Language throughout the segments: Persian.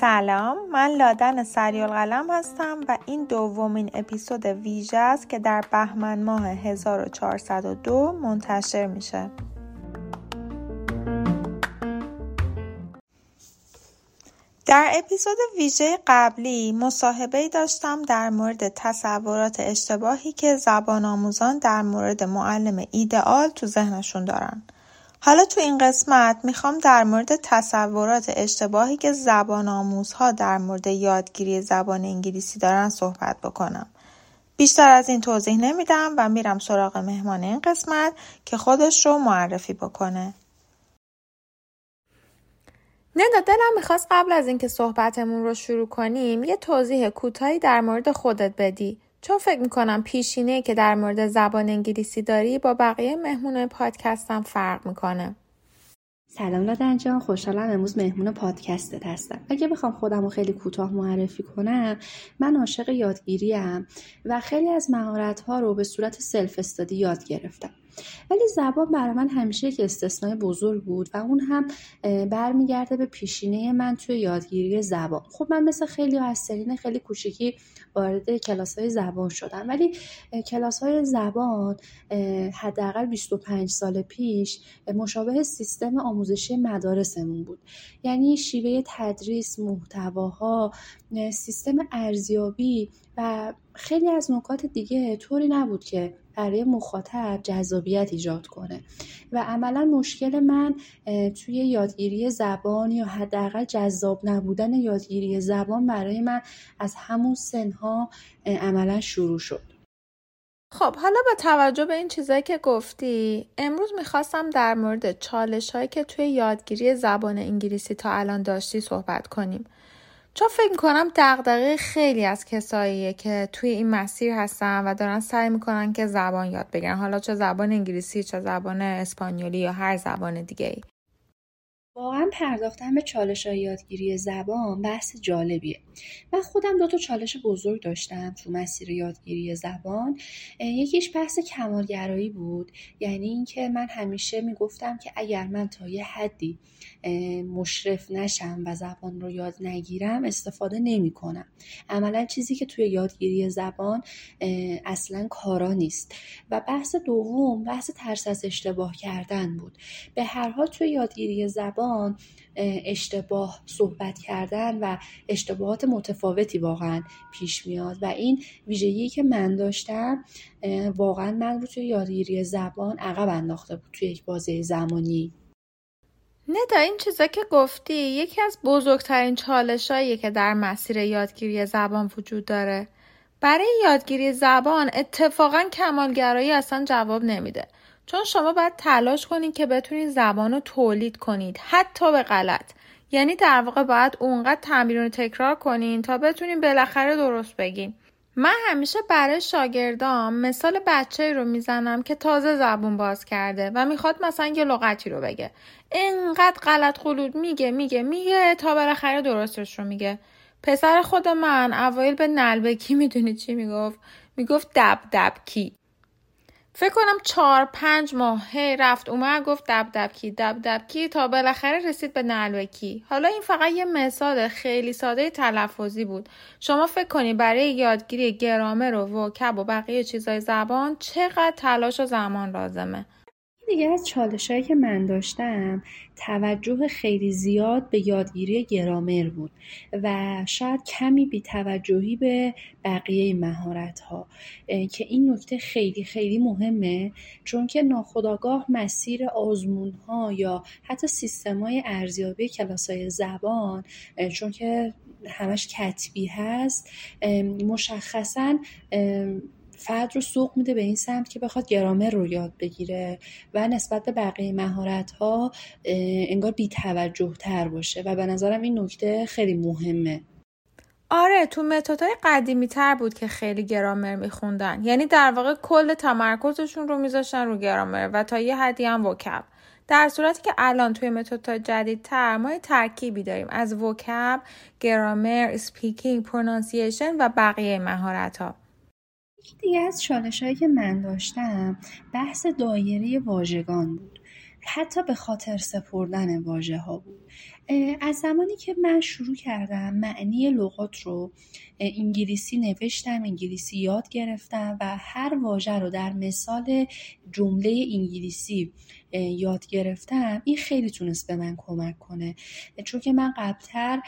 سلام من لادن سریال قلم هستم و این دومین اپیزود ویژه است که در بهمن ماه 1402 منتشر میشه در اپیزود ویژه قبلی مصاحبه داشتم در مورد تصورات اشتباهی که زبان آموزان در مورد معلم ایدئال تو ذهنشون دارن. حالا تو این قسمت می‌خوام در مورد تصورات اشتباهی که زبان آموزها در مورد یادگیری زبان انگلیسی دارن صحبت بکنم. بیشتر از این توضیح نمیدم و میرم سراغ مهمان این قسمت که خودش رو معرفی بکنه. ندا دلم می‌خواست قبل از اینکه صحبتمون رو شروع کنیم یه توضیح کوتاهی در مورد خودت بدی چون فکر می‌کنم پیشینه که در مورد زبان انگلیسی داری با بقیه مهمون پادکستم فرق می‌کنه. سلام لادن جان خوشحالم امروز مهمون پادکستت هستم. اگه بخوام خودم رو خیلی کوتاه معرفی کنم من عاشق یادگیریم و خیلی از مهارت ها رو به صورت سلف استادی یاد گرفتم. ولی زبان برای من همیشه یک استثنای بزرگ بود و اون هم برمیگرده به پیشینه من توی یادگیری زبان. خب من مثل خیلی از سرین خیلی کوچیکی وارد کلاس های زبان شدم. ولی کلاس های زبان حداقل 25 سال پیش مشابه سیستم آموزشی مدارسمون بود. یعنی شیوه تدریس محتواها سیستم ارزیابی و خیلی از نکات دیگه طوری نبود که برای مخاطب جذابیت ایجاد کنه. و عملا مشکل من توی یادگیری زبان یا حداقل جذاب نبودن یادگیری زبان برای من از همون سنها عملا شروع شد. خب حالا با توجه به این چیزایی که گفتی امروز می‌خواستم در مورد چالش هایی که توی یادگیری زبان انگلیسی تا الان داشتی صحبت کنیم. چون فکر می‌کنم دقدقه خیلی از کساییه که توی این مسیر هستن و دارن سعی می‌کنن که زبان یاد بگیرن حالا چه زبان انگلیسی چه زبان اسپانیولی یا هر زبان دیگه ای. واقعا پرداختن به چالش های یادگیری زبان بحث جالبیه. من خودم دو تا چالش بزرگ داشتم تو مسیر یادگیری زبان. یکیش بحث کمالگرایی بود. یعنی اینکه من همیشه می‌گفتم که اگر من تا یه حدی مشرف نشم و زبان رو یاد نگیرم استفاده نمی کنم عملا چیزی که توی یادگیری زبان اصلا کارا نیست. و بحث دوم بحث ترس از اشتباه کردن بود. به هر حال توی یادگیری زبان اشتباه صحبت کردن و اشتباهات متفاوتی واقعا پیش میاد و این ویژگی که من داشتم واقعا من رو توی یادگیری زبان عقب انداخته بود توی یک بازه زمانی. ندا این چیزا که گفتی یکی از بزرگترین چالشهایی که در مسیر یادگیری زبان وجود داره. برای یادگیری زبان اتفاقا کمالگرایی اصلا جواب نمیده. چون شما باید تلاش کنید که بتونید زبان رو تولید کنید حتی به غلط. یعنی در واقع باید اونقدر تمرین رو تکرار کنین تا بتونین بالاخره درست بگین. من همیشه برای شاگردام مثال بچه رو می‌زنم که تازه زبون باز کرده و می‌خواد مثلا یه لغتی رو بگه. اینقدر غلط خلود میگه میگه میگه تا بالاخره درستش رو میگه. پسر خود من اوایل به نلبکی می‌دونی چی می‌گفت؟ می‌گفت دب دب کی فکر کنم چهار پنج ماه. هی رفت اومد گفت دب دب کی دب دب کی تا بالاخره رسید به نلوکی حالا این فقط یه مثال خیلی ساده تلفظی بود. شما فکر کنید برای یادگیری گرامر و وکب و بقیه چیزای زبان چقدر تلاش و زمان لازمه. دیگه از چالشهایی که من داشتم توجه خیلی زیاد به یادگیری گرامر بود و شاید کمی بی توجهی به بقیه مهارت ها که این نکته خیلی خیلی مهمه. چون که ناخداگاه مسیر آزمون ها یا حتی سیستم های ارزیابی کلاس های زبان چون که همش کتبی هست مشخصا فرد رو سوق میده به این سمت که بخواد گرامر رو یاد بگیره و نسبت به بقیه مهارت ها انگار بی توجه تر باشه و به نظرم این نکته خیلی مهمه. آره تو متدهای قدیمی تر بود که خیلی گرامر میخوندن. یعنی در واقع کل تمرکزشون رو میذاشتن رو گرامر و تا یه حدی هم vocab. در صورتی که الان توی متدهای جدیدتر ما یه ترکیبی داریم از vocab، گرامر، speaking، pronunciation و بقیه مهارت ها یکی دیگه از چالش هایی که من داشتم بحث دایره واژگان بود. حتی به خاطر سپردن واژه ها بود. از زمانی که من شروع کردم معنی لغات رو انگلیسی نوشتم انگلیسی یاد گرفتم و هر واژه رو در مثال جمله انگلیسی یاد گرفتم این خیلی تونست به من کمک کنه. چون که من قبلتر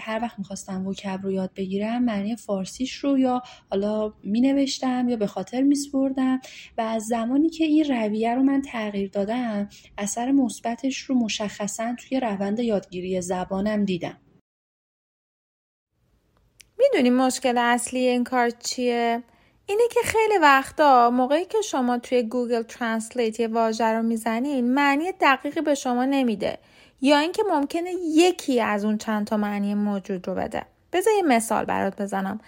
هر وقت می‌خواستم وکب رو یاد بگیرم معنی فارسیش رو یا حالا می نوشتم یا به خاطر می سپردم و از زمانی که این رویه رو من تغییر دادم اثر مثبتش رو مشخصا توی روند یادگیری زبانم دیدم. می‌دونی مشکل اصلی این کار چیه؟ اینه که خیلی وقتا موقعی که شما توی Google Translate یه واژه رو می‌زنین معنی دقیقی به شما نمیده. یا اینکه ممکنه یکی از اون چند تا معنی موجود رو بده. بذار یه مثال برات بزنم.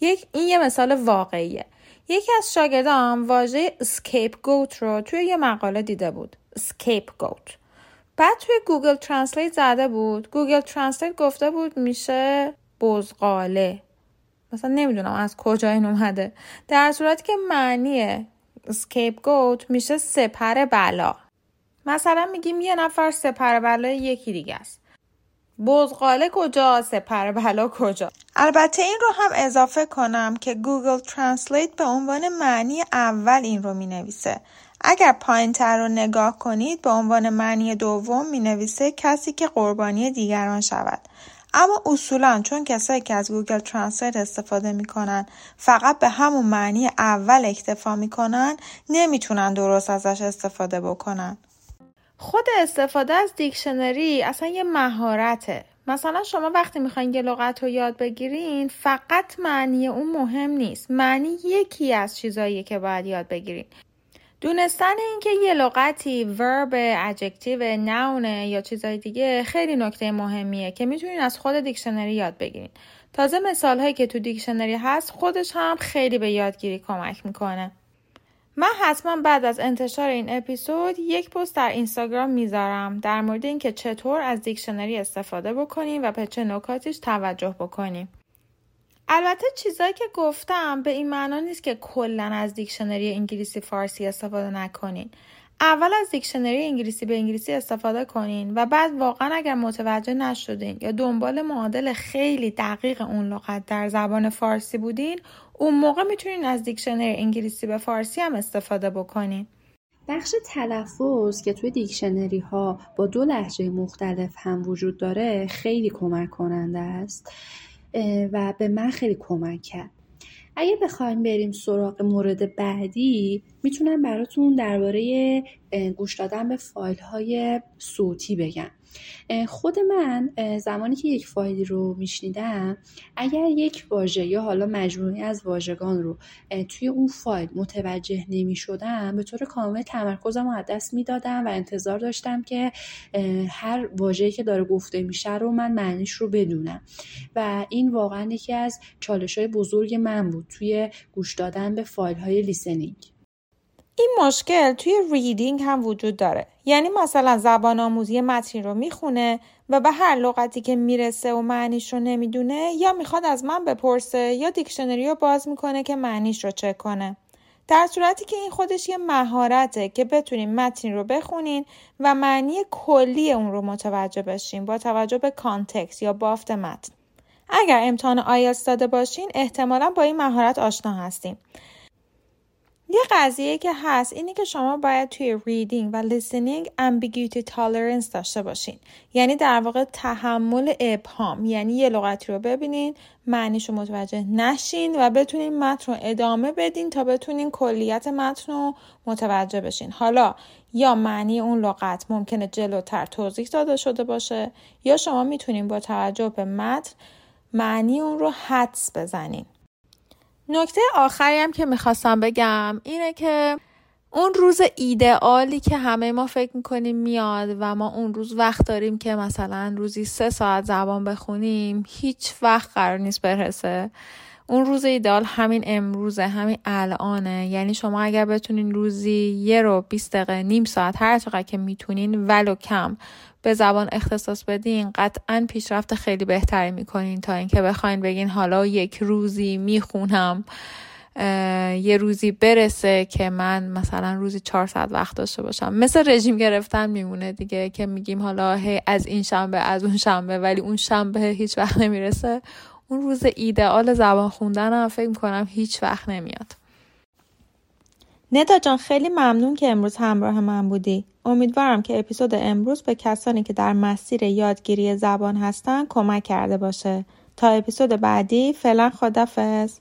یک این یه مثال واقعیه. یکی از شاگردان واژه scapegoat رو توی یه مقاله دیده بود. Scapegoat. بعد توی Google Translate زده بود. Google Translate گفته بود میشه بزغاله. مثلا نمی‌دونم از کجا این اومده. در صورتی که معنی scapegoat میشه سپر بلا. مثلا میگیم یه نفر سپر بلا یکی دیگه است. بزغاله کجا؟ سپر بلا کجا؟ البته این رو هم اضافه کنم که Google Translate به عنوان معنی اول این رو می نویسه اگر پایین تر رو نگاه کنید به عنوان معنی دوم می نویسه کسی که قربانی دیگران شود. اما اصولا چون کسایی که از Google Translate استفاده می‌کنن فقط به همون معنی اول اکتفا می‌کنن نمی‌تونن درست ازش استفاده بکنن. خود استفاده از دیکشنری اصلا یه مهارته. مثلا شما وقتی می‌خواین یه لغت رو یاد بگیرین فقط معنی اون مهم نیست. معنی یکی از چیزهایی که باید یاد بگیرین. دونستن اینکه یه لغتی verb adjective noun ه یا چیزهای دیگه خیلی نکته مهمیه که می‌تونین از خود دیکشنری یاد بگیرین. تازه مثال هایی که تو دیکشنری هست خودش هم خیلی به یادگیری کمک می‌کنه. من حتما بعد از انتشار این اپیزود یک پست در اینستاگرام می‌ذارم در مورد اینکه چطور از دیکشنری استفاده بکنیم و به چه نکاتش توجه بکنیم. البته چیزایی که گفتم به این معنا نیست که کلا از دیکشنری انگلیسی فارسی استفاده نکنین. اول از دیکشنری انگلیسی به انگلیسی استفاده کنین و بعد واقعا اگر متوجه نشدین یا دنبال معادل خیلی دقیق اون لغت در زبان فارسی بودین اون موقع می‌تونین از دیکشنری انگلیسی به فارسی هم استفاده بکنین. بخش تلفظ که توی دیکشنری ها با دو لحجه مختلف هم وجود داره خیلی کمک کننده است. و به من خیلی کمک کرد. اگه بخوایم بریم سراغ مورد بعدی می‌تونم براتون درباره گوش دادن به فایل های صوتی بگم. خود من زمانی که یک فایلی رو میشنیدم اگر یک واژه یا حالا مجموعی از واژگان رو توی اون فایل متوجه نمی شدم به طور کامل تمرکزم رو دست می‌دادم و انتظار داشتم که هر واژه‌ای که داره گفته میشه رو من معنیش رو بدونم. و این واقعا یکی از چالش های بزرگ من بود توی گوش دادن به فایل های لیسنینگ. این مشکل توی ریدینگ هم وجود داره. یعنی مثلا زبان آموزی متنی رو می‌خونه و به هر لغتی که می‌رسه و معنیش رو نمی‌دونه یا می‌خواد از من بپرسه یا دیکشنری رو باز می‌کنه که معنیش رو چک کنه. در صورتی که این خودش یه مهارته که بتونیم متنی رو بخونین و معنی کلی اون رو متوجه بشین با توجه به context یا بافت متن. اگر امتحان آیلتس داده باشین احتمالا با این مهارت آشنا هستین. یه قضیه که هست اینه که شما باید توی reading و listening ambiguity tolerance داشته باشین. یعنی در واقع تحمل ابهام. یعنی یه لغتی رو ببینین معنیش رو متوجه نشین و بتونین متن رو ادامه بدین تا بتونین کلیت متن رو متوجه بشین. حالا یا معنی اون لغت ممکنه جلوتر توضیح داده شده باشه یا شما می‌تونین با توجه به متن معنی اون رو حدس بزنین. نکته آخری هم که می‌خواستم بگم اینه که اون روز ایدئالی که همه ما فکر می‌کنیم میاد و ما اون روز وقت داریم که مثلا روزی سه ساعت زبان بخونیم هیچ وقت قرار نیست برسه. اون روز ایدئال همین امروزه همین الانه. یعنی شما اگر بتونین روزی یه رو 20 دقیقه نیم ساعت هر چقدر که می‌تونین ولو کم به زبان اختصاص بدین قطعا پیشرفت خیلی بهتری می‌کنین تا اینکه بخواین بگین حالا یک روزی می‌خونم یه روزی برسه که من مثلا روزی 400 وقت داشته باشم. مثل رژیم گرفتن میمونه دیگه که میگیم حالا هی از این شنبه از اون شنبه ولی اون شنبه هیچ وقت نمی‌رسه. اون روز ایدئال زبان خوندن هم فکر می‌کنم هیچ وقت نمیاد ندا جان خیلی ممنون که امروز همراه من بودی. امیدوارم که اپیزود امروز به کسانی که در مسیر یادگیری زبان هستن کمک کرده باشه. تا اپیزود بعدی فعلا خدافظ.